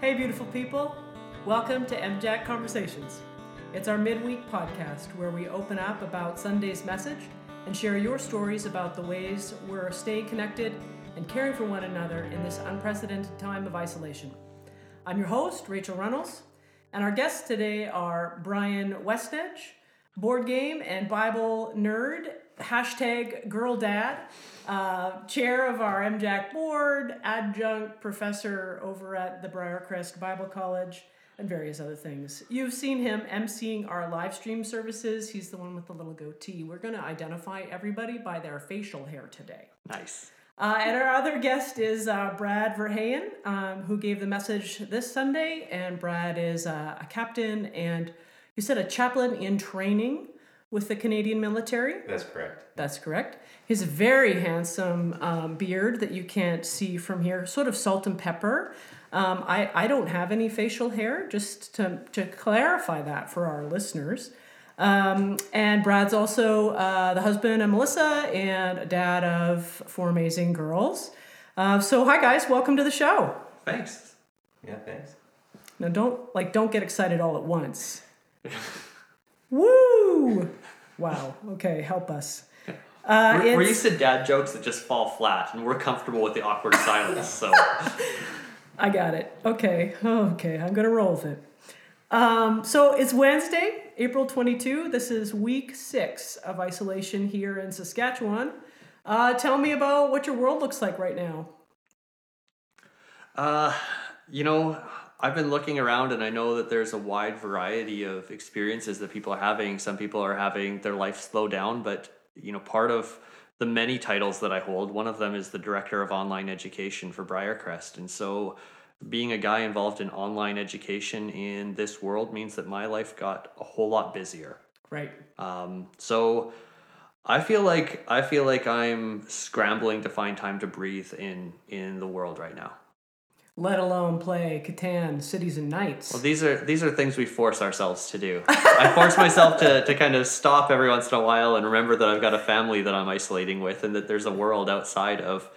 Hey, beautiful people. Welcome to MJAC Conversations. It's our midweek podcast where we open up about Sunday's message and share your stories about the ways we're staying connected and caring for one another in this unprecedented time of isolation. I'm your host, Rachel Runnalls, and our guests today are Brian Westedge, board game and Bible nerd, hashtag girl dad, uh, chair of our MJAC board, adjunct professor over at the Briarcrest Bible College, and various other things. You've seen him emceeing our live stream services. He's the one with the little goatee. We're going to identify everybody by their facial hair today. Nice. Uh, and our other guest is uh, Brad Verheyen, um, who gave the message this Sunday. And Brad is uh, a captain and you said a chaplain in training with the Canadian military. That's correct. That's correct. His very handsome um, beard that you can't see from here, sort of salt and pepper. Um, I, I don't have any facial hair, just to, to clarify that for our listeners. Um, and Brad's also uh, the husband of Melissa and a dad of four amazing girls. Uh, so hi guys, welcome to the show. Thanks. Yeah, thanks. Now don't like don't get excited all at once. Woo! Wow. Okay, help us. Uh, we're, we're used to dad jokes that just fall flat, and we're comfortable with the awkward silence. So I got it. Okay. Okay. I'm to roll with it. Um, so it's Wednesday, April 22. This is week six of isolation here in Saskatchewan. Uh, tell me about what your world looks like right now. Uh, you know, I've been looking around and I know that there's a wide variety of experiences that people are having. Some people are having their life slow down, but, you know, part of the many titles that I hold, one of them is the Director of Online Education for Briarcrest. And so being a guy involved in online education in this world means that my life got a whole lot busier. Right. Um, so I feel like I feel like I'm scrambling to find time to breathe in in the world right now. Let alone play Catan, Cities and Knights. Well, these are these are things we force ourselves to do. I force myself to to kind of stop every once in a while and remember that I've got a family that I'm isolating with, and that there's a world outside of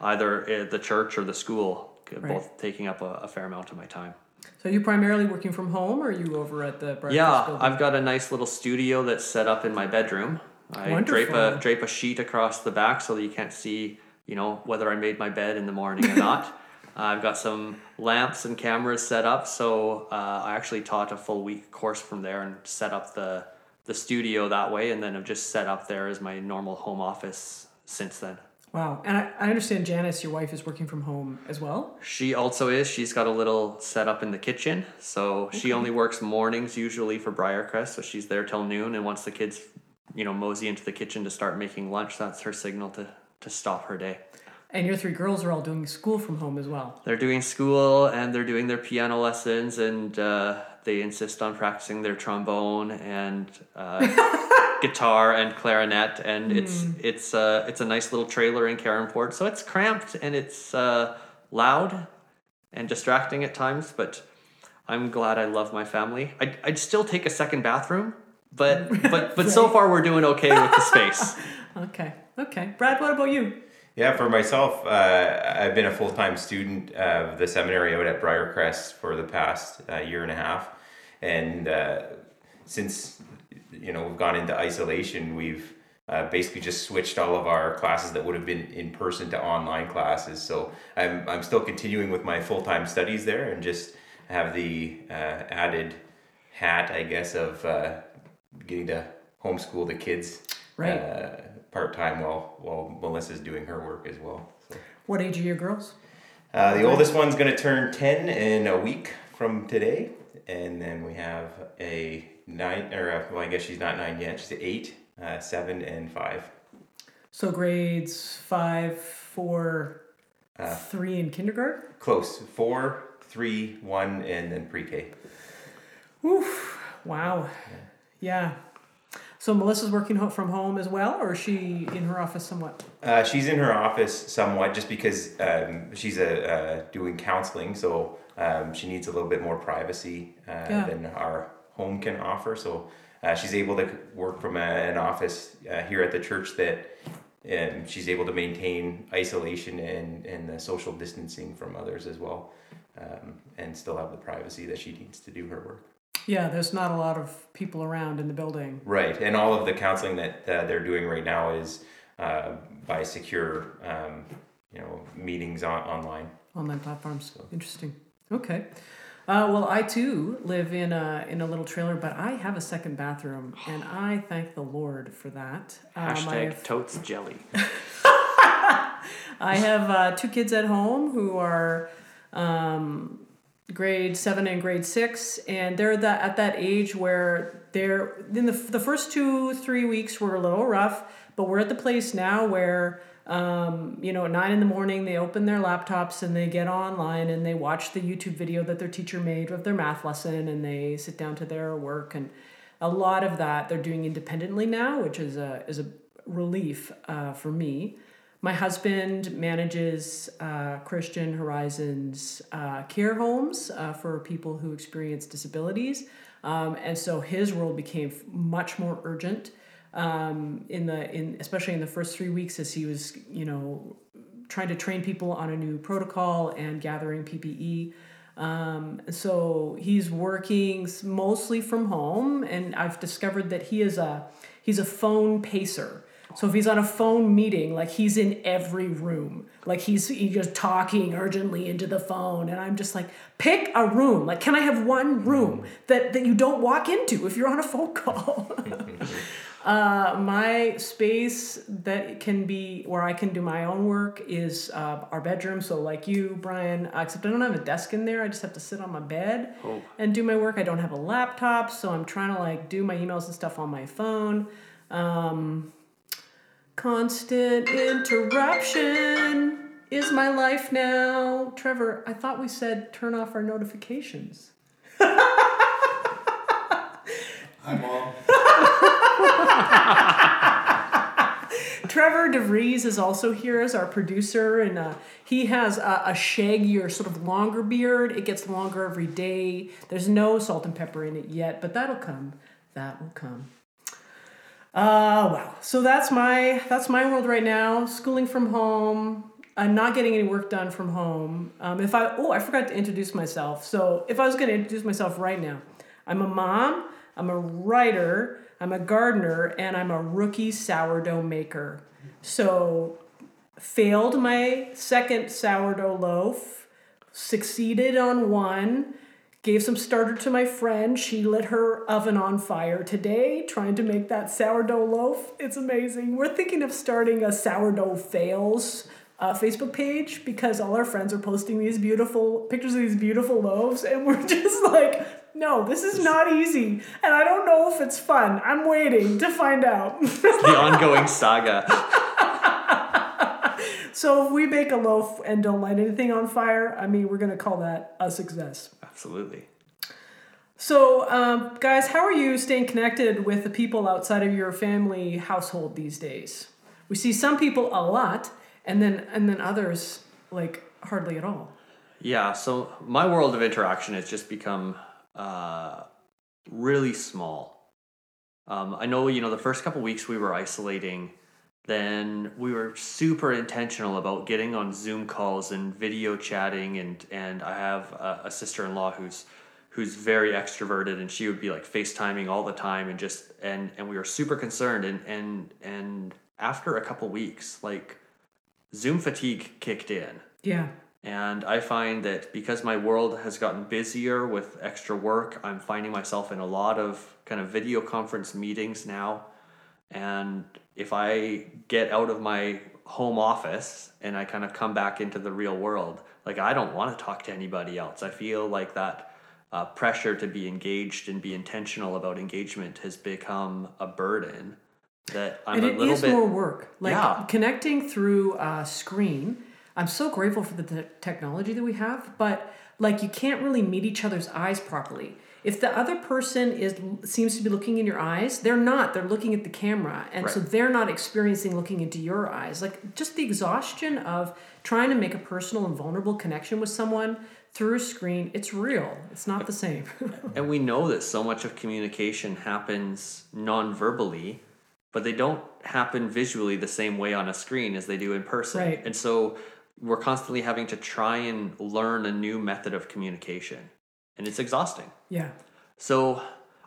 either uh, the church or the school, Right. both taking up a, a fair amount of my time. so you primarily working from home, or are you over at the Briarcrest Yeah, building? I've got a nice little studio that's set up in my bedroom. I drape a drape a sheet across the back so that you can't see, you know, whether I made my bed in the morning or not. I've got some lamps and cameras set up, so uh, I actually taught a full week course from there and set up the the studio that way, and then I've just set up there as my normal home office since then. Wow. And I, I understand Janice, your wife, is working from home as well. She also is. She's got a little set up in the kitchen. So she only works mornings usually for Briarcrest. So she's there till noon. And once the kids, you know, mosey into the kitchen to start making lunch, that's her signal to, to stop her day. And your three girls are all doing school from home as well. They're doing school and they're doing their piano lessons and uh, they insist on practicing their trombone and uh, guitar and clarinet. And it's it's uh, it's a nice little trailer in Caronport. So it's cramped and it's uh, loud and distracting at times, but I'm glad I love my family. I'd, I'd still take a second bathroom, but but but so far we're doing okay with the space. Okay. Okay. Brad, what about you? Yeah, for myself, uh, I've been a full time student of the seminary out at Briarcrest for the past uh, year and a half, and uh, since you know we've gone into isolation, we've uh, basically just switched all of our classes that would have been in person to online classes. So I'm I'm still continuing with my full time studies there, and just have the uh, added hat, I guess, of uh, getting to homeschool the kids Right. Uh, part time while while Melissa's doing her work as well. So, What age are your girls? uh, the oldest one's gonna turn ten in a week from today, and then we have a nine or uh well, I guess she's not nine yet. She's eight, uh, seven, and five. So grades five, four, three in kindergarten. Close four, three, one, and then pre K. Oof! Wow. Yeah. So Melissa's working from home as well, or is she in her office somewhat? Uh, she's in her office somewhat just because um, she's a, uh, doing counseling, so um, she needs a little bit more privacy uh, Yeah. than our home can offer. So uh, she's able to work from a, an office uh, here at the church that um, she's able to maintain isolation and, and the social distancing from others as well. um, and still have the privacy that she needs to do her work. Yeah, there's not a lot of people around in the building. Right, and all of the counseling that uh, they're doing right now is uh, by secure, um, you know, meetings on online. Online platforms. Interesting. Okay. Uh, well, I too live in a in a little trailer, but I have a second bathroom, and I thank the Lord for that. Um, I Hashtag have- totes jelly. I have uh, two kids at home who are um, grade seven and grade six, and they're that at that age where they're in the the first two three weeks were a little rough, but we're at the place now where. Um, you know, at nine in the morning, they open their laptops and they get online and they watch the YouTube video that their teacher made of their math lesson and they sit down to their work. And a lot of that they're doing independently now, which is a, is a relief uh, for me. My husband manages uh, Christian Horizons uh, care homes uh, for people who experience disabilities. Um, and so his role became much more urgent um, in the in especially in the first three weeks as he was you know trying to train people on a new protocol and gathering PPE. Um, so he's working mostly from home, and I've discovered that he is a he's a phone pacer. So if he's on a phone meeting, like he's in every room, like he's he's just talking urgently into the phone, and I'm just like, pick a room. Like, can I have one room that that you don't walk into if you're on a phone call? Uh, my space that can be where I can do my own work is uh, our bedroom. So, like you, Brian, uh, except I don't have a desk in there. I just have to sit on my bed Oh. and do my work. I don't have a laptop, so I'm trying to like do my emails and stuff on my phone. Um, constant interruption is my life now. Trevor, I thought we said turn off our notifications. Hi, Mom. Trevor DeVries is also here as our producer, and uh, he has a, a shaggier, sort of longer beard. It gets longer every day. There's no salt and pepper in it yet, but that'll come. That will come. Uh, wow. So that's my that's my world right now. Schooling from home. I'm not getting any work done from home. Um, if I oh I forgot to introduce myself. So if I was going to introduce myself right now, I'm a mom. I'm a writer. I'm a gardener, and I'm a rookie sourdough maker. So failed my second sourdough loaf, succeeded on one, gave some starter to my friend. She lit her oven on fire today trying to make that sourdough loaf. It's amazing. We're thinking of starting a sourdough fails uh, Facebook page because all our friends are posting these beautiful pictures of these beautiful loaves, and we're just like, no, this is not easy, and I don't know if it's fun. I'm waiting to find out. the ongoing saga. so if we bake a loaf and don't light anything on fire, I mean, we're gonna call that a success. Absolutely. So, um, guys, how are you staying connected with the people outside of your family household these days? We see some people a lot, and then and then others like hardly at all. Yeah, so my world of interaction has just become uh, really small. Um, I know, you know, the first couple weeks we were isolating, then we were super intentional about getting on Zoom calls and video chatting, and and I have a, a sister in law who's who's very extroverted, and she would be like FaceTiming all the time, and just and and we were super concerned, and and and after a couple weeks, like Zoom fatigue kicked in. Yeah. And I find that because my world has gotten busier with extra work, I'm finding myself in a lot of kind of video conference meetings now. And if I get out of my home office and I kind of come back into the real world, like I don't want to talk to anybody else. I feel like that uh, pressure to be engaged and be intentional about engagement has become a burden that I'm and a it little is bit. more work. Like Yeah. connecting through a screen. I'm so grateful for the te- technology that we have, but like you can't really meet each other's eyes properly. If the other person is seems to be looking in your eyes, they're not. They're looking at the camera, and so they're not experiencing looking into your eyes. Like just the exhaustion of trying to make a personal and vulnerable connection with someone through a screen. It's real. It's not the same. And we know that so much of communication happens non-verbally, but they don't happen visually the same way on a screen as they do in person. Right. And so we're constantly having to try and learn a new method of communication, and it's exhausting. Yeah. So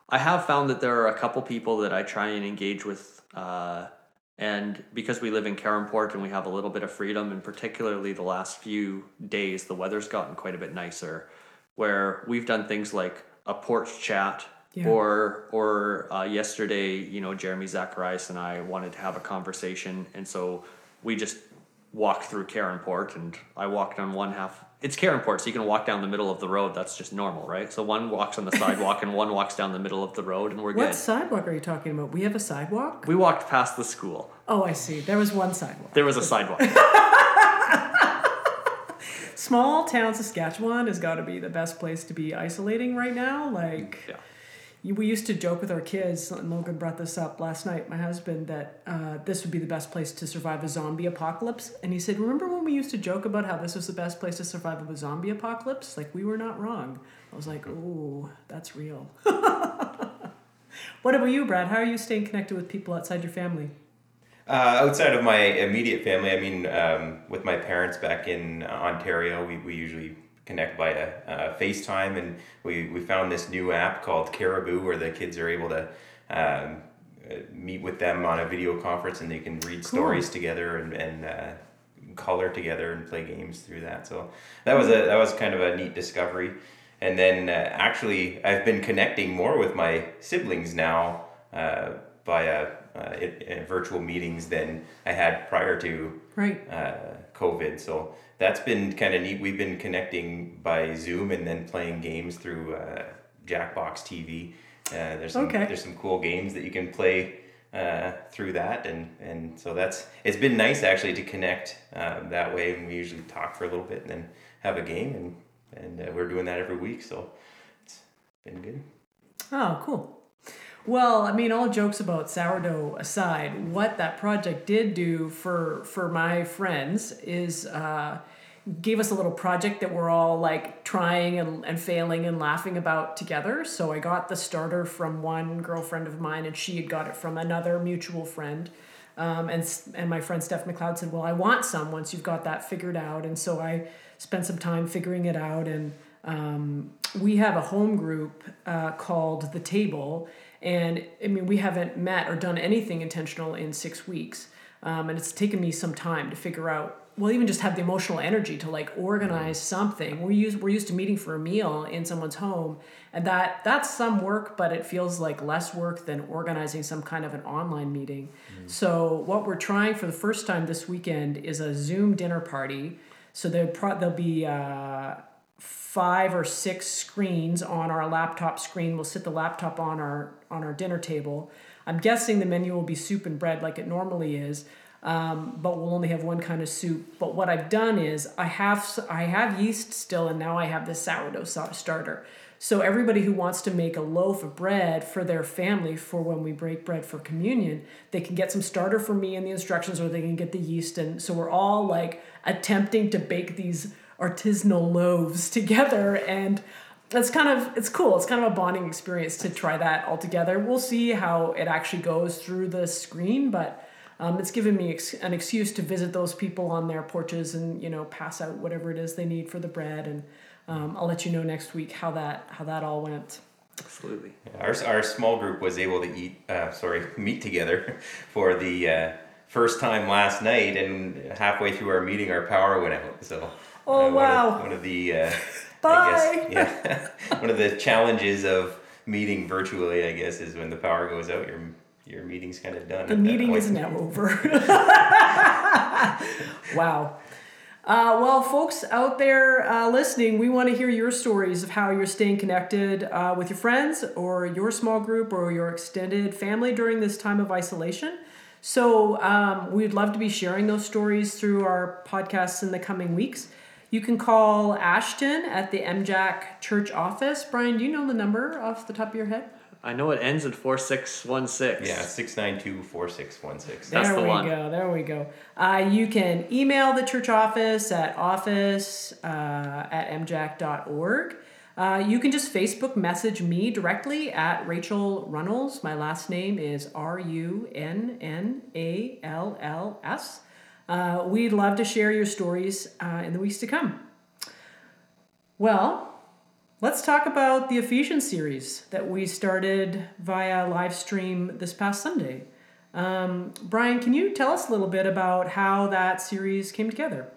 I have found that there are a couple people that I try and engage with, uh, and because we live in Caronport and we have a little bit of freedom, and particularly the last few days, the weather's gotten quite a bit nicer, where we've done things like a porch chat. Yeah. Or, or uh, yesterday, you know, Jeremy Zacharias and I wanted to have a conversation, and so we just walked through Caronport, and I walked on one half. It's Caronport, so you can walk down the middle of the road. That's just normal, right? So one walks on the sidewalk, and one walks down the middle of the road, and we're What good. What sidewalk are you talking about? We have a sidewalk? We walked past the school. Oh, I see. There was one sidewalk. There was a sidewalk. Small town Saskatchewan has got to be the best place to be isolating right now. Like, yeah. We used to joke with our kids, Logan brought this up last night, my husband, that uh, this would be the best place to survive a zombie apocalypse. And he said, Remember when we used to joke about how this was the best place to survive a zombie apocalypse? Like, we were not wrong. I was like, Ooh, that's real. what about you, Brad? How are you staying connected with people outside your family? Uh, outside of my immediate family, I mean, um, with my parents back in Ontario, we, we usually connect via uh, FaceTime, and we, we found this new app called Caribu where the kids are able to um, uh, meet with them on a video conference and they can read stories together and, and uh, color together and play games through that. So that was a that was kind of a neat discovery. And then uh, actually, I've been connecting more with my siblings now uh, via uh, it, uh, virtual meetings than I had prior to Right. COVID. So that's been kind of neat. We've been connecting by Zoom and then playing games through uh, Jackbox TV. Uh, there's some, Okay. there's some cool games that you can play uh, through that, and and so that's it's been nice actually to connect um, that way. And we usually talk for a little bit and then have a game, and and uh, we're doing that every week. So it's been good. Oh, cool. Well, I mean, all jokes about sourdough aside, what that project did do for for my friends is uh, gave us a little project that we're all like trying and, and failing and laughing about together. So I got the starter from one girlfriend of mine, and she had got it from another mutual friend. Um, and and my friend Steph McLeod said, "Well, I want some once you've got that figured out." And so I spent some time figuring it out, and um, we have a home group uh, called the Table, and I mean we haven't met or done anything intentional in six weeks, um, and it's taken me some time to figure out. Well, even just have the emotional energy to like organize something. We use we're used to meeting for a meal in someone's home, and that that's some work, but it feels like less work than organizing some kind of an online meeting. So what we're trying for the first time this weekend is a Zoom dinner party. So there pro- there'll be uh, five or six screens on our laptop screen. We'll sit the laptop on our on our dinner table. I'm guessing the menu will be soup and bread like it normally is, um, but we'll only have one kind of soup. But what I've done is I have I have yeast still, and now I have this sourdough starter. So everybody who wants to make a loaf of bread for their family for when we break bread for communion, they can get some starter from me and the instructions, or they can get the yeast. And so we're all like attempting to bake these artisanal loaves together and it's kind of it's cool it's kind of a bonding experience to try that all together we'll see how it actually goes through the screen but um, it's given me ex- an excuse to visit those people on their porches and you know pass out whatever it is they need for the bread and um, i'll let you know next week how that how that all went Absolutely. Our, our small group was able to eat, uh, sorry, meet together for the uh, first time last night, and halfway through our meeting, our power went out. So, Oh, uh, one wow. Of, one of the, uh, Bye. Guess, yeah, one of the challenges of meeting virtually, I guess, is when the power goes out, your your meeting's kind of done. the meeting is now over wow uh, well, folks out there uh, listening, we want to hear your stories of how you're staying connected uh, with your friends or your small group or your extended family during this time of isolation. So, um, we'd love to be sharing those stories through our podcasts in the coming weeks. You can call Ashton at the MJAC church office. Brian, do you know the number off the top of your head? I know it ends in 4616. Yeah, six nine two four six one six. That's there the we one. go. There we go. Uh, you can email the church office at office uh, at mjac.org. Uh, you can just Facebook message me directly at Rachel Runnalls. My last name is R U N N A L L S. Uh, we'd love to share your stories uh, in the weeks to come. Well, let's talk about the Ephesians series that we started via live stream this past Sunday. Um, Brian, can you tell us a little bit about how that series came together?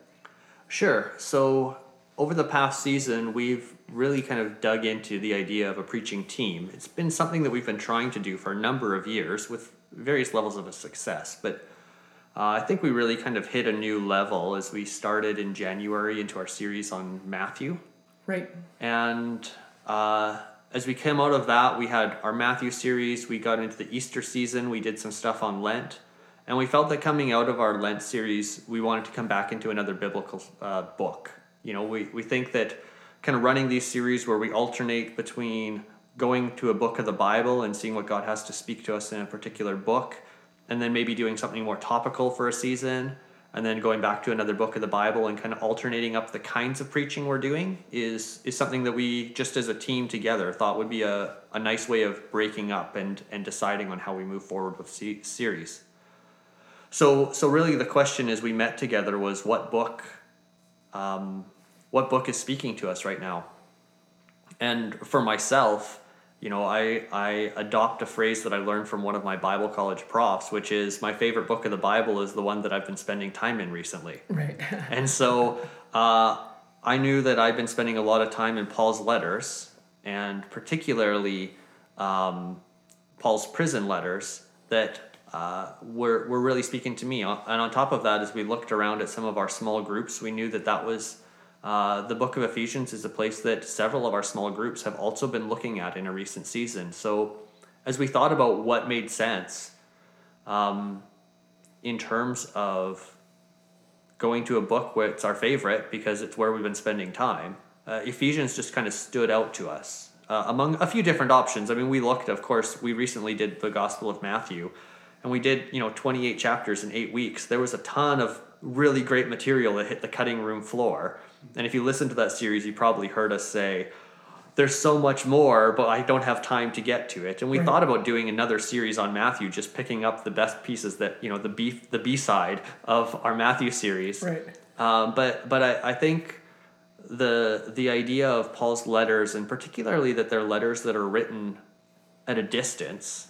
Sure. So, over the past season, we've really kind of dug into the idea of a preaching team. It's been something that we've been trying to do for a number of years with various levels of success, but uh, I think we really kind of hit a new level as we started in January into our series on Matthew. Right. And uh, as we came out of that, we had our Matthew series, we got into the Easter season, we did some stuff on Lent. And we felt that coming out of our Lent series, we wanted to come back into another biblical uh, book. You know, we, we think that kind of running these series where we alternate between going to a book of the Bible and seeing what God has to speak to us in a particular book, and then maybe doing something more topical for a season, and then going back to another book of the Bible and kind of alternating up the kinds of preaching we're doing is is something that we just as a team together thought would be a, a nice way of breaking up and and deciding on how we move forward with se- series. So so really the question as we met together was what book um, what book is speaking to us right now? And for myself, you know, I, I adopt a phrase that I learned from one of my Bible college profs, which is my favorite book of the Bible is the one that I've been spending time in recently. Right. and so uh, I knew that I've been spending a lot of time in Paul's letters, and particularly um, Paul's prison letters that uh, were, were really speaking to me. And on top of that, as we looked around at some of our small groups, we knew that that was uh, the book of Ephesians is a place that several of our small groups have also been looking at in a recent season. So, as we thought about what made sense um, in terms of going to a book where it's our favorite because it's where we've been spending time, uh, Ephesians just kind of stood out to us uh, among a few different options. I mean, we looked, of course, we recently did the Gospel of Matthew, and we did you know 28 chapters in eight weeks. There was a ton of really great material that hit the cutting room floor. And if you listen to that series, you probably heard us say, there's so much more, but I don't have time to get to it. And we right. thought about doing another series on Matthew, just picking up the best pieces that you know the B the B side of our Matthew series. Right. Um, but but I, I think the the idea of Paul's letters, and particularly that they're letters that are written at a distance,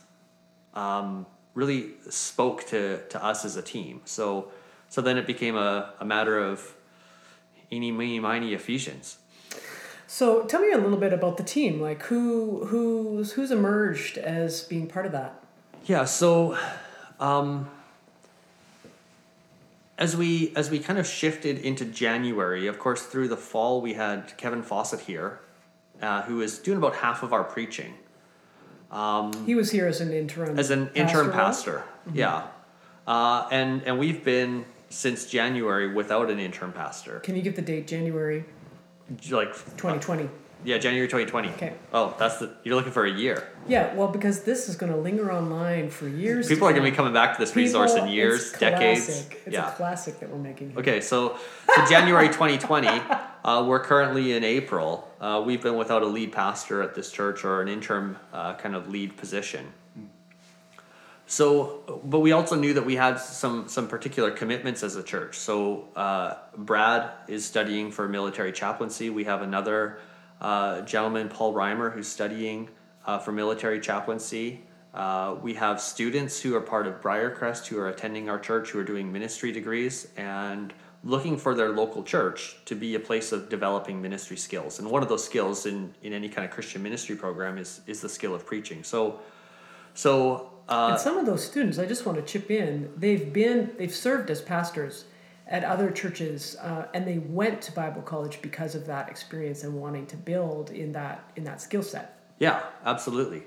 um, really spoke to to us as a team. So so then it became a, a matter of eeny, meeny, miny Ephesians. So tell me a little bit about the team. Like who who's who's emerged as being part of that? Yeah. So. Um, as we as we kind of shifted into January, of course, through the fall, we had Kevin Fawcett here, uh, who is doing about half of our preaching. Um, he was here as an interim as an interim pastor, mm-hmm. yeah, uh, and and we've been since January without an interim pastor. Can you give the date? January Like 2020. yeah, January 2020. Okay. Oh, that's the you're looking for a year. Yeah, well, because this is going to linger online for years. People are going to be coming back to this resource in years, it's decades. It's yeah. a classic that we're making. Okay, so so January 2020, uh, we're currently in April. Uh, we've been without a lead pastor at this church or an interim uh, kind of lead position. So, but we also knew that we had some some particular commitments as a church. So, uh, Brad is studying for military chaplaincy. We have another uh, gentleman, Paul Reimer, who's studying uh, for military chaplaincy. Uh, we have students who are part of Briarcrest who are attending our church who are doing ministry degrees and looking for their local church to be a place of developing ministry skills. And one of those skills in, in any kind of Christian ministry program is is the skill of preaching. So, so uh, and some of those students, I just want to chip in. They've been, they've served as pastors at other churches, uh, and they went to Bible college because of that experience and wanting to build in that in that skill set. Yeah, absolutely.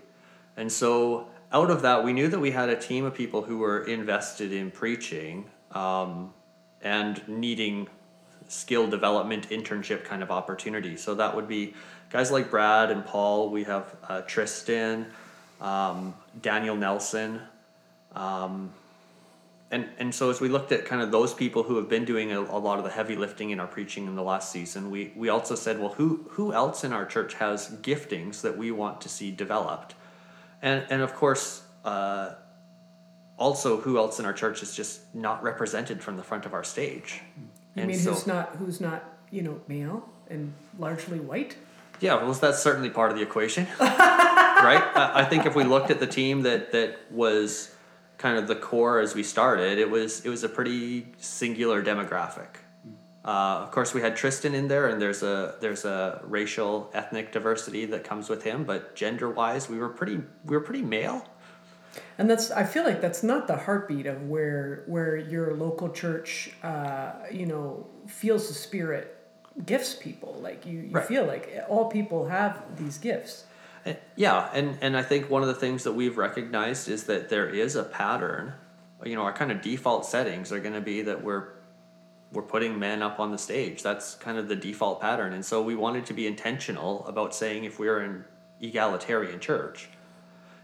And so out of that, we knew that we had a team of people who were invested in preaching um, and needing skill development internship kind of opportunity. So that would be guys like Brad and Paul. We have uh, Tristan um, Daniel Nelson. Um, and, and so as we looked at kind of those people who have been doing a, a, lot of the heavy lifting in our preaching in the last season, we, we also said, well, who, who else in our church has giftings that we want to see developed? And, and of course, uh, also who else in our church is just not represented from the front of our stage. You And mean so- who's not who's not you know male and largely white? Yeah, well, that's certainly part of the equation, right? I I think if we looked at the team that that was kind of the core as we started, it was it was a pretty singular demographic. Uh, of course, we had Tristan in there, and there's a there's a racial ethnic diversity that comes with him, but gender wise, we were pretty we were pretty male. And that's I feel like that's not the heartbeat of where where your local church uh, you know feels the spirit gifts people. Like you, you Right. feel like all people have these gifts. Yeah, and and I think one of the things that we've recognized is that there is a pattern. You know, our kind of default settings are going to be that we're we're putting men up on the stage. That's kind of the default pattern, and so we wanted to be intentional about saying if we're an egalitarian church,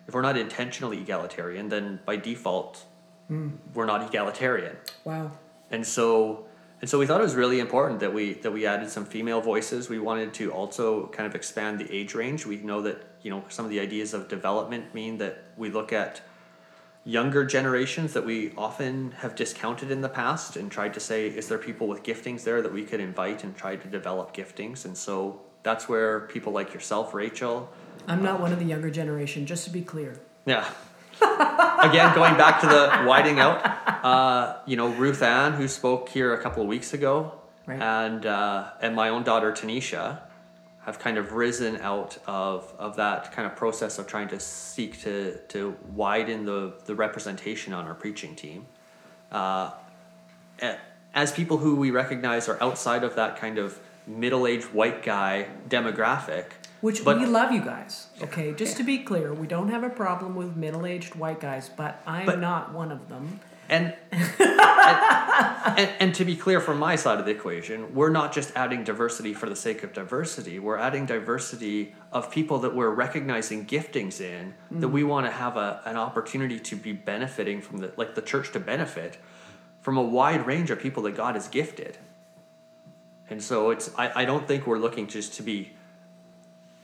if we're not intentionally egalitarian, then by default hmm. we're not egalitarian Wow. and so and so we thought it was really important that we that we added some female voices we wanted to also kind of expand the age range we know that you know some of the ideas of development mean that we look at younger generations that we often have discounted in the past and tried to say is there people with giftings there that we could invite and try to develop giftings and so that's where people like yourself rachel I'm not uh, one of the younger generation, just to be clear. yeah. Again, going back to the widening out, uh, you know, Ruth Ann, who spoke here a couple of weeks ago, Right. and uh, and my own daughter Tanisha, have kind of risen out of, of that kind of process of trying to seek to to widen the the representation on our preaching team. Uh, as people who we recognize are outside of that kind of middle-aged white guy demographic, Which But- we love you guys. Okay, just to be clear, we don't have a problem with middle-aged white guys, but I'm But- not one of them. And, and, and and to be clear from my side of the equation, we're not just adding diversity for the sake of diversity. We're adding diversity of people that we're recognizing giftings in that mm. we want to have a, an opportunity to be benefiting from the like the church to benefit from a wide range of people that God has gifted. And so it's I, I don't think we're looking just to be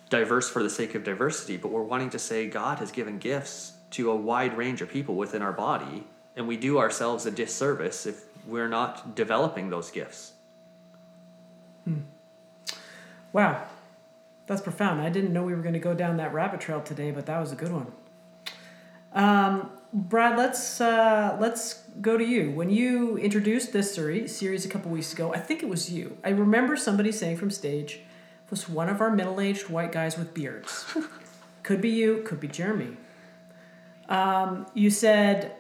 diverse for the sake of diversity, but we're wanting to say God has given gifts to a wide range of people within our body, and we do ourselves a disservice if we're not developing those gifts. Wow, that's profound. I didn't know we were going to go down that rabbit trail today, but that was a good one. Um, Brad, let's uh, let's go to you. When you introduced this series, a couple weeks ago, I think it was you. I remember somebody saying from stage, was one of our middle-aged white guys with beards. could be you, could be Jeremy. Um, you said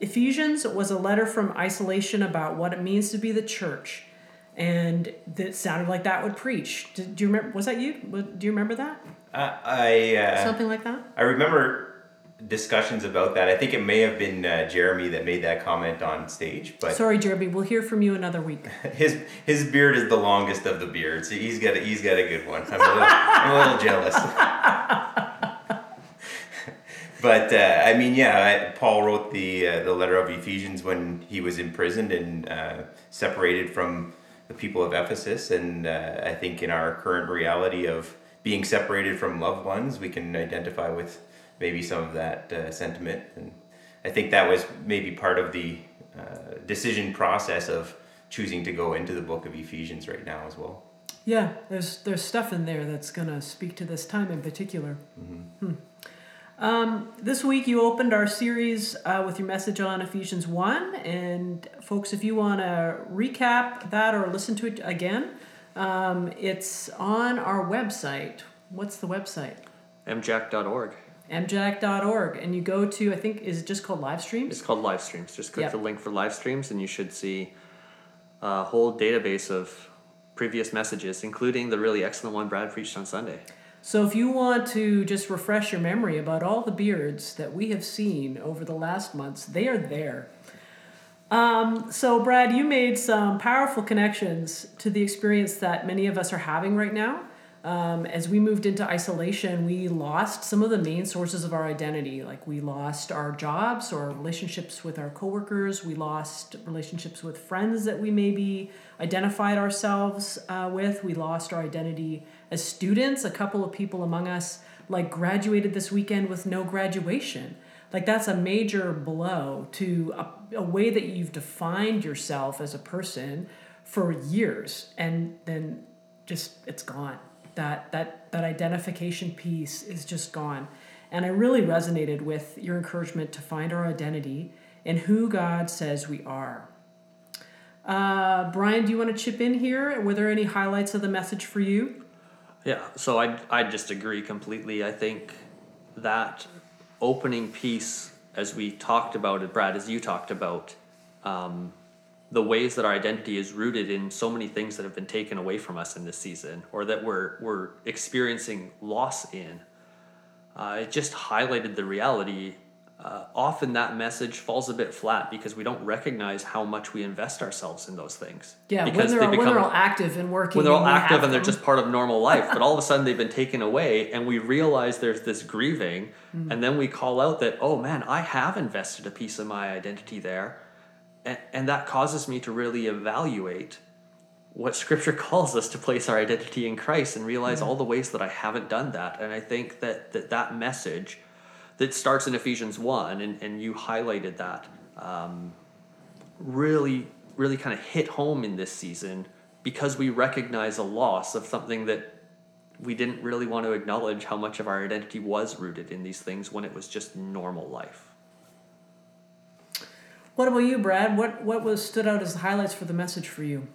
Ephesians was a letter from isolation about what it means to be the church, and that sounded like that would preach. Do, do you remember? Was that you? Do you remember that? I I, uh, Something like that. I remember discussions about that. I think it may have been uh, Jeremy that made that comment on stage, but Sorry, Jeremy. We'll hear from you another week. his his beard is the longest of the beards. He's got a, he's got a good one. I'm a little, I'm a little jealous. but uh, I mean, yeah, I, Paul wrote the uh, the letter of Ephesians when he was imprisoned and uh, separated from the people of Ephesus, and uh, I think in our current reality of being separated from loved ones, we can identify with maybe some of that uh, sentiment, and I think that was maybe part of the uh, decision process of choosing to go into the book of Ephesians right now as well. Yeah, there's there's stuff in there that's gonna speak to this time in particular. Hmm. Um, this week you opened our series uh, with your message on Ephesians one, and folks, if you want to recap that or listen to it again, um, it's on our website. What's the website? mjac.org. mjac.org, and you go to I think is it just called live streams? It's called live streams. Just click Yep. the link for live streams, and you should see a whole database of previous messages, including the really excellent one Brad preached on Sunday. So if you want to just refresh your memory about all the beards that we have seen over the last months, they are there. Um, so Brad, you made some powerful connections to the experience that many of us are having right now. Um, as we moved into isolation, we lost some of the main sources of our identity. Like we lost our jobs or relationships with our coworkers. We lost relationships with friends that we maybe identified ourselves uh, with. We lost our identity as students. A couple of people among us like graduated this weekend with no graduation. like that's a major blow to a, a way that you've defined yourself as a person for years and then just it's gone that that that identification piece is just gone. And i really resonated with your encouragement to find our identity in who god says we are. Uh, brian do you want to chip in here? Were there any highlights of the message for you? Yeah, so I I just agree completely. I think that opening piece, as we talked about it, Brad, as you talked about, um, the ways that our identity is rooted in so many things that have been taken away from us in this season, or that we're we're experiencing loss in. Uh, it just highlighted the reality. Uh, often that message falls a bit flat because we don't recognize how much we invest ourselves in those things. yeah when because they're, they all, when become they're all active and working when they're all active and they're just part of normal life but all of a sudden they've been taken away and we realize there's this grieving Hmm. and then we call out that oh man i have invested a piece of my identity there and, and that causes me to really evaluate what scripture calls us to place our identity in christ and realize all the ways that i haven't done that and i think that that, that message that starts in ephesians 1 and, and you highlighted that um, really really kind of hit home in this season because we recognize a loss of something that we didn't really want to acknowledge how much of our identity was rooted in these things when it was just normal life. What about you brad what what was stood out as the highlights for the message for you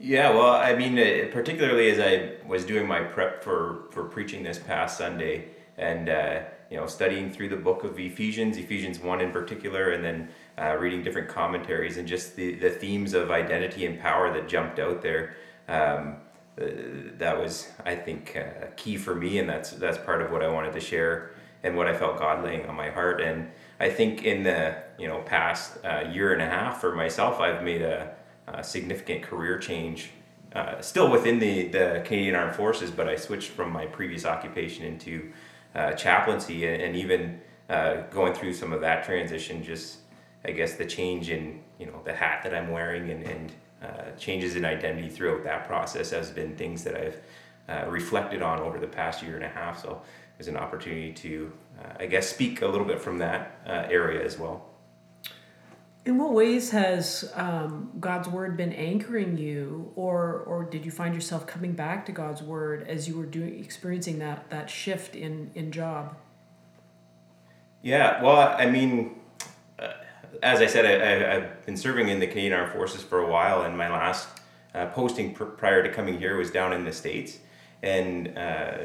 Yeah, well, I mean, uh, particularly as I was doing my prep for for preaching this past Sunday, and uh, you know, studying through the book of Ephesians, Ephesians one in particular, and then uh, reading different commentaries and just the the themes of identity and power that jumped out there. Um, uh, that was, I think, uh, key for me, and that's that's part of what I wanted to share and what I felt God laying on my heart. And I think in the you know past uh, year and a half for myself, I've made a, a significant career change. Uh, still within the, the Canadian Armed Forces, but I switched from my previous occupation into uh, chaplaincy, and, and even uh, going through some of that transition. Just I guess the change in you know the hat that I'm wearing and, and uh, changes in identity throughout that process has been things that I've uh, reflected on over the past year and a half. So there's an opportunity to, uh, I guess, speak a little bit from that uh, area as well. In what ways has um, God's word been anchoring you, or or did you find yourself coming back to God's word as you were doing experiencing that that shift in in job? Yeah, well, I mean, uh, as I said, I, I've been serving in the Canadian Armed Forces for a while, and my last uh, posting pr- prior to coming here was down in the States and uh,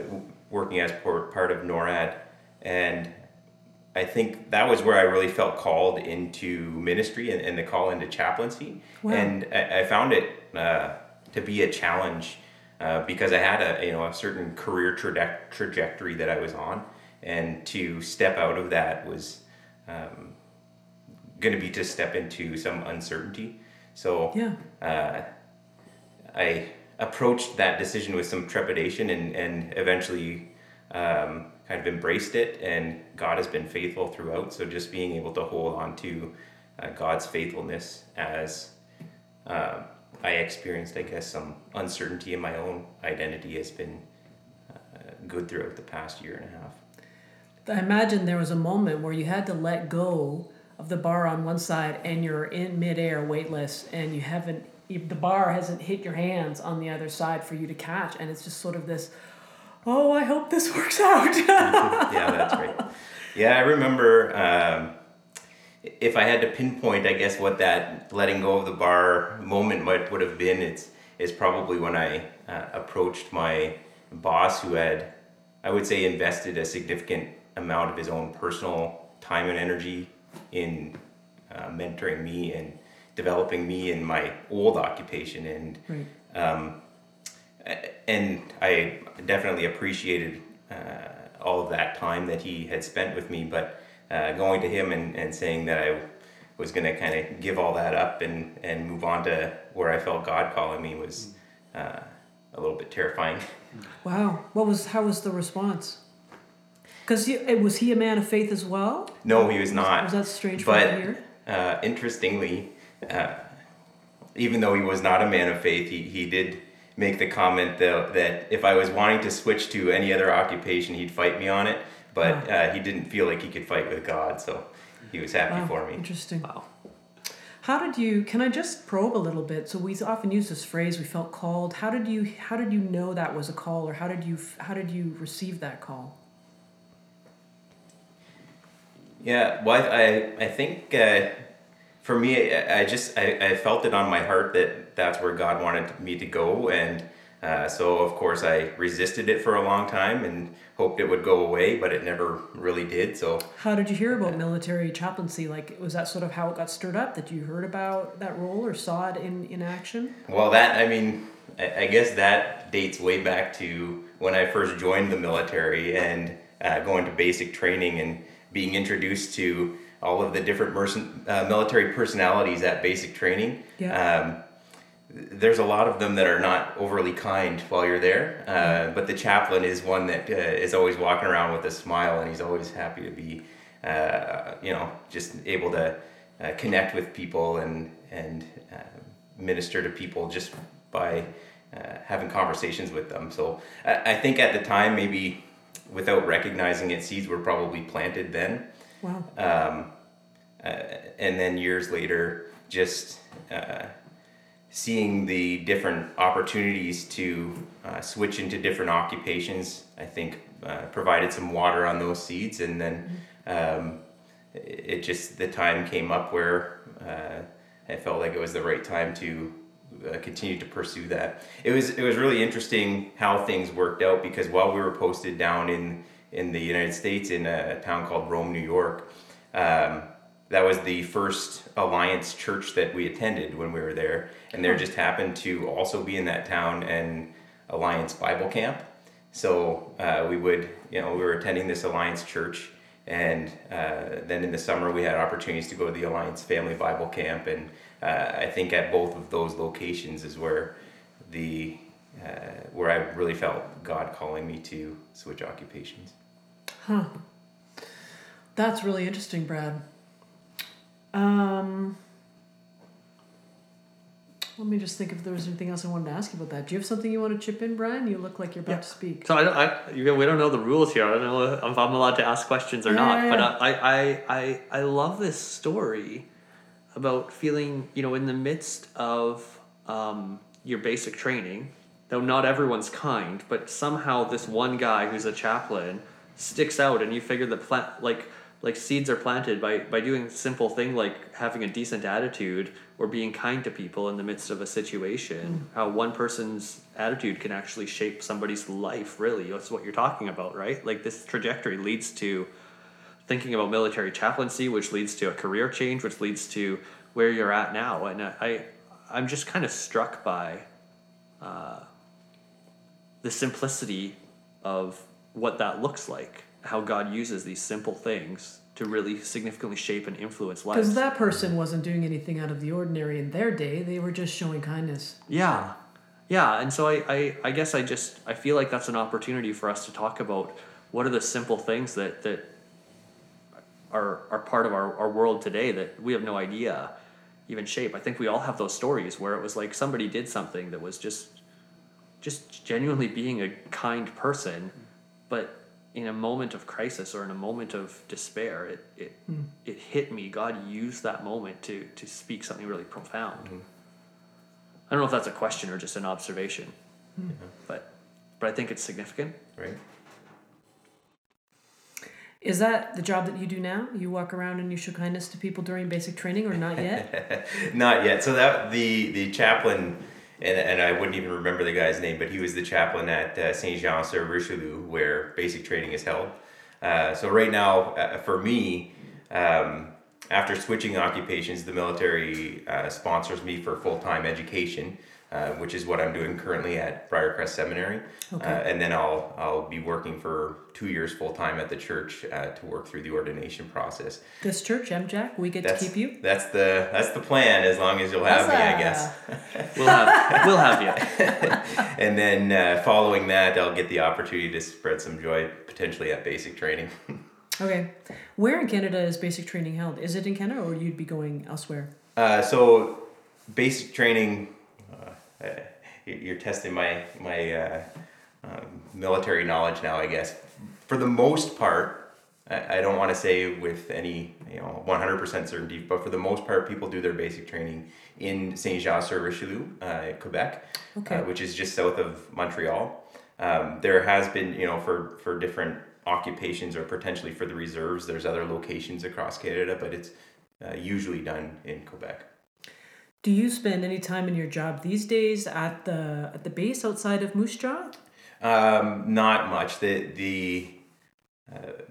working as part of NORAD. And I think that was where I really felt called into ministry and, and the call into chaplaincy. Wow. And I, I found it uh, to be a challenge uh, because I had a you know a certain career traje- trajectory that I was on, and to step out of that was um, going to be to step into some uncertainty. So Yeah. uh, I approached that decision with some trepidation and, and eventually um, kind of embraced it. And God has been faithful throughout. So just being able to hold on to uh, God's faithfulness as uh, I experienced, I guess, some uncertainty in my own identity has been uh, good throughout the past year and a half. I imagine there was a moment where you had to let go of the bar on one side and you're in midair weightless and you haven't the bar hasn't hit your hands on the other side for you to catch and it's just sort of this oh i hope this works out yeah, that's right. Yeah, I remember um, if I had to pinpoint, I guess what that letting go of the bar moment might would have been. It's is probably when I uh, approached my boss, who had, I would say, invested a significant amount of his own personal time and energy in uh, mentoring me and developing me in my old occupation and right um, and I definitely appreciated uh, all of that time that he had spent with me. But uh, going to him and, and saying that I was going to kind of give all that up and, and move on to where I felt God calling me was uh, a little bit terrifying. wow what was how was the response because it was he a man of faith as well No, he was not. was that strange But uh, interestingly, uh, even though he was not a man of faith, he, he did make the comment that, that if I was wanting to switch to any other occupation, he'd fight me on it. but uh, he didn't feel like he could fight with God, so he was happy Wow, for me. Interesting. Wow. How did you? Can I just probe a little bit? So we often use this phrase, "We felt called." How did you? How did you know that was a call, or how did you? How did you receive that call? Yeah, well, I, I think uh, for me, I, I just I, I felt it on my heart that that's where God wanted me to go, and uh, so of course I resisted it for a long time and hoped it would go away, but it never really did. So How did you hear about military chaplaincy? Like, was that sort of how it got stirred up? That you heard about that role or saw it in in action? Well, that I mean, I, I guess that dates way back to when I first joined the military and uh, going to basic training and being introduced to all of the different mercen- uh, military personalities at basic training. Yeah. Um, there's a lot of them that are not overly kind while you're there, uh, but the chaplain is one that uh, is always walking around with a smile, and he's always happy to be, uh, you know, just able to uh, connect with people and and uh, minister to people just by uh, having conversations with them. So I, I think at the time, maybe without recognizing it, seeds were probably planted then Wow. um, uh, and then years later, just uh, seeing the different opportunities to uh, switch into different occupations, I think uh, provided some water on those seeds, and then um, it just the time came up where uh, I felt like it was the right time to. Uh, continue to pursue that. It was it was really interesting how things worked out because while we were posted down in in the United States in a town called Rome, New York, um, that was the first Alliance church that we attended when we were there, and there just happened to also be in that town an Alliance Bible camp. So uh, we would, you know, we were attending this Alliance church, and uh, then in the summer we had opportunities to go to the Alliance Family Bible Camp, and uh, I think at both of those locations is where the uh, where I really felt God calling me to switch occupations. Huh. That's really interesting, Brad. Um, let me just think if there was anything else I wanted to ask you about that. Do you have something you want to chip in, Brian? You look like you're about Yeah. to speak. So I don't, I, you, we don't know the rules here. I don't know if I'm allowed to ask questions or not. Yeah, But. I, I, I, I love this story about feeling, you know, in the midst of um, your basic training, though not everyone's kind, but somehow this one guy who's a chaplain sticks out, and you figure the plant like like seeds are planted by by doing simple thing like having a decent attitude or being kind to people in the midst of a situation. How one person's attitude can actually shape somebody's life really. That's what you're talking about right? Like this trajectory leads to thinking about military chaplaincy which leads to a career change which leads to where you're at now. And i, I i'm just kind of struck by uh, the simplicity of what that looks like how god uses these simple things to really significantly shape and influence lives Because that person wasn't doing anything out of the ordinary in their day. They were just showing kindness. Yeah. Yeah, and so I, I, I guess I just I feel like that's an opportunity for us to talk about what are the simple things that, that are are part of our, our world today that we have no idea even shape. I think we all have those stories where it was like somebody did something that was just just genuinely being a kind person, but in a moment of crisis or in a moment of despair, it it, hmm. it hit me. God used that moment to to speak something really profound. Mm-hmm. I don't know if that's a question or just an observation, hmm. but but I think it's significant. Right. Is that the job that you do now? You walk around and you show kindness to people during basic training, or not yet? Not yet. So that the the chaplain, and, and I wouldn't even remember the guy's name, but he was the chaplain at uh, Saint Jean sur Richelieu, where basic training is held. Uh, so right now, uh, for me, um, after switching occupations, the military uh, sponsors me for full time education. Uh, which is what I'm doing currently at Briarcrest Seminary, Okay. uh, and then I'll I'll be working for two years full time at the church uh, to work through the ordination process. this church, MJAC, we get That's to keep you. That's the that's the plan. As long as you'll have me, I guess. We'll have we'll have you. And then uh, following that, I'll get the opportunity to spread some joy, potentially at basic training. Okay. Where in Canada is basic training held? Is it in Canada, or you'd be going elsewhere? Uh, so, basic training. Uh, you- you're testing my my uh, um, military knowledge now, I guess. For the most part, I, I don't want to say with any you know 100% certainty, but for the most part, people do their basic training in Saint Jean sur Richelieu, uh, Quebec, Okay. uh, which is just south of Montreal. Um, there has been you know for for different occupations or potentially for the reserves. There's other locations across Canada, but it's uh, usually done in Quebec. Do you spend any time in your job these days at the at the base outside of Moose Jaw? Um, not much. The the uh,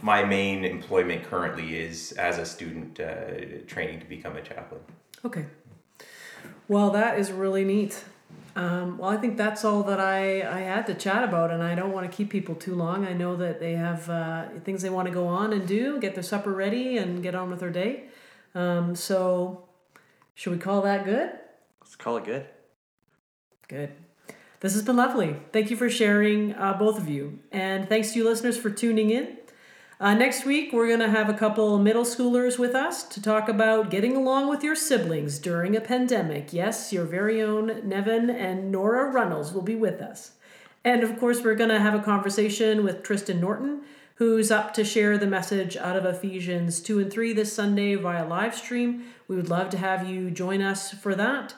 my main employment currently is as a student uh, training to become a chaplain. Okay. Well, that is really neat. Um, well, I think that's all that I, I had to chat about, and I don't want to keep people too long. I know that they have uh, things they want to go on and do, get their supper ready, and get on with their day. Um, so, should we call that good? Let's call it good. Good. This has been lovely. Thank you for sharing, uh, both of you. And thanks to you listeners for tuning in. Uh, next week, we're going to have a couple middle schoolers with us to talk about getting along with your siblings during a pandemic. Yes, your very own Nevin and Nora Runnalls will be with us. And of course, we're going to have a conversation with Tristan Norton, who's up to share the message out of Ephesians 2 and 3 this Sunday via live stream. We would love to have you join us for that.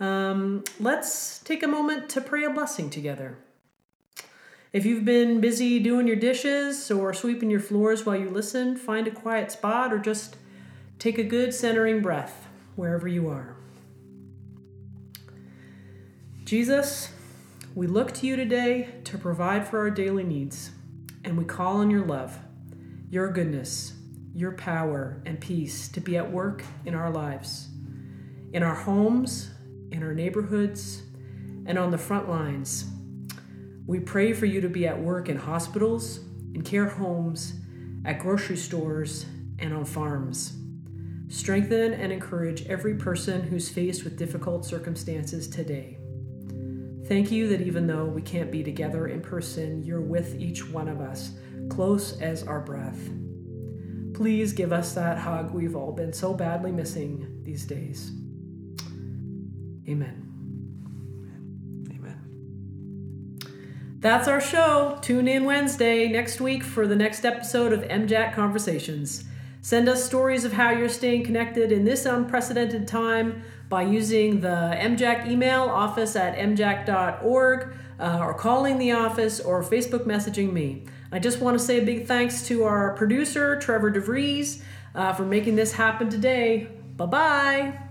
Um, let's take a moment to pray a blessing together. If you've been busy doing your dishes or sweeping your floors while you listen, find a quiet spot or just take a good centering breath wherever you are. Jesus, we look to you today to provide for our daily needs, and we call on your love, your goodness, your power, and peace to be at work in our lives, in our homes, in our neighborhoods, and on the front lines. We pray for you to be at work in hospitals, in care homes, at grocery stores, and on farms. Strengthen and encourage every person who's faced with difficult circumstances today. Thank you that even though we can't be together in person, you're with each one of us, close as our breath. Please give us that hug we've all been so badly missing these days. Amen. Amen. That's our show. Tune in Wednesday next week for the next episode of MJAC Conversations. Send us stories of how you're staying connected in this unprecedented time by using the MJAC email office at mjac.org uh, or calling the office or Facebook messaging me. I just want to say a big thanks to our producer, Trevor DeVries, uh, for making this happen today. Bye bye.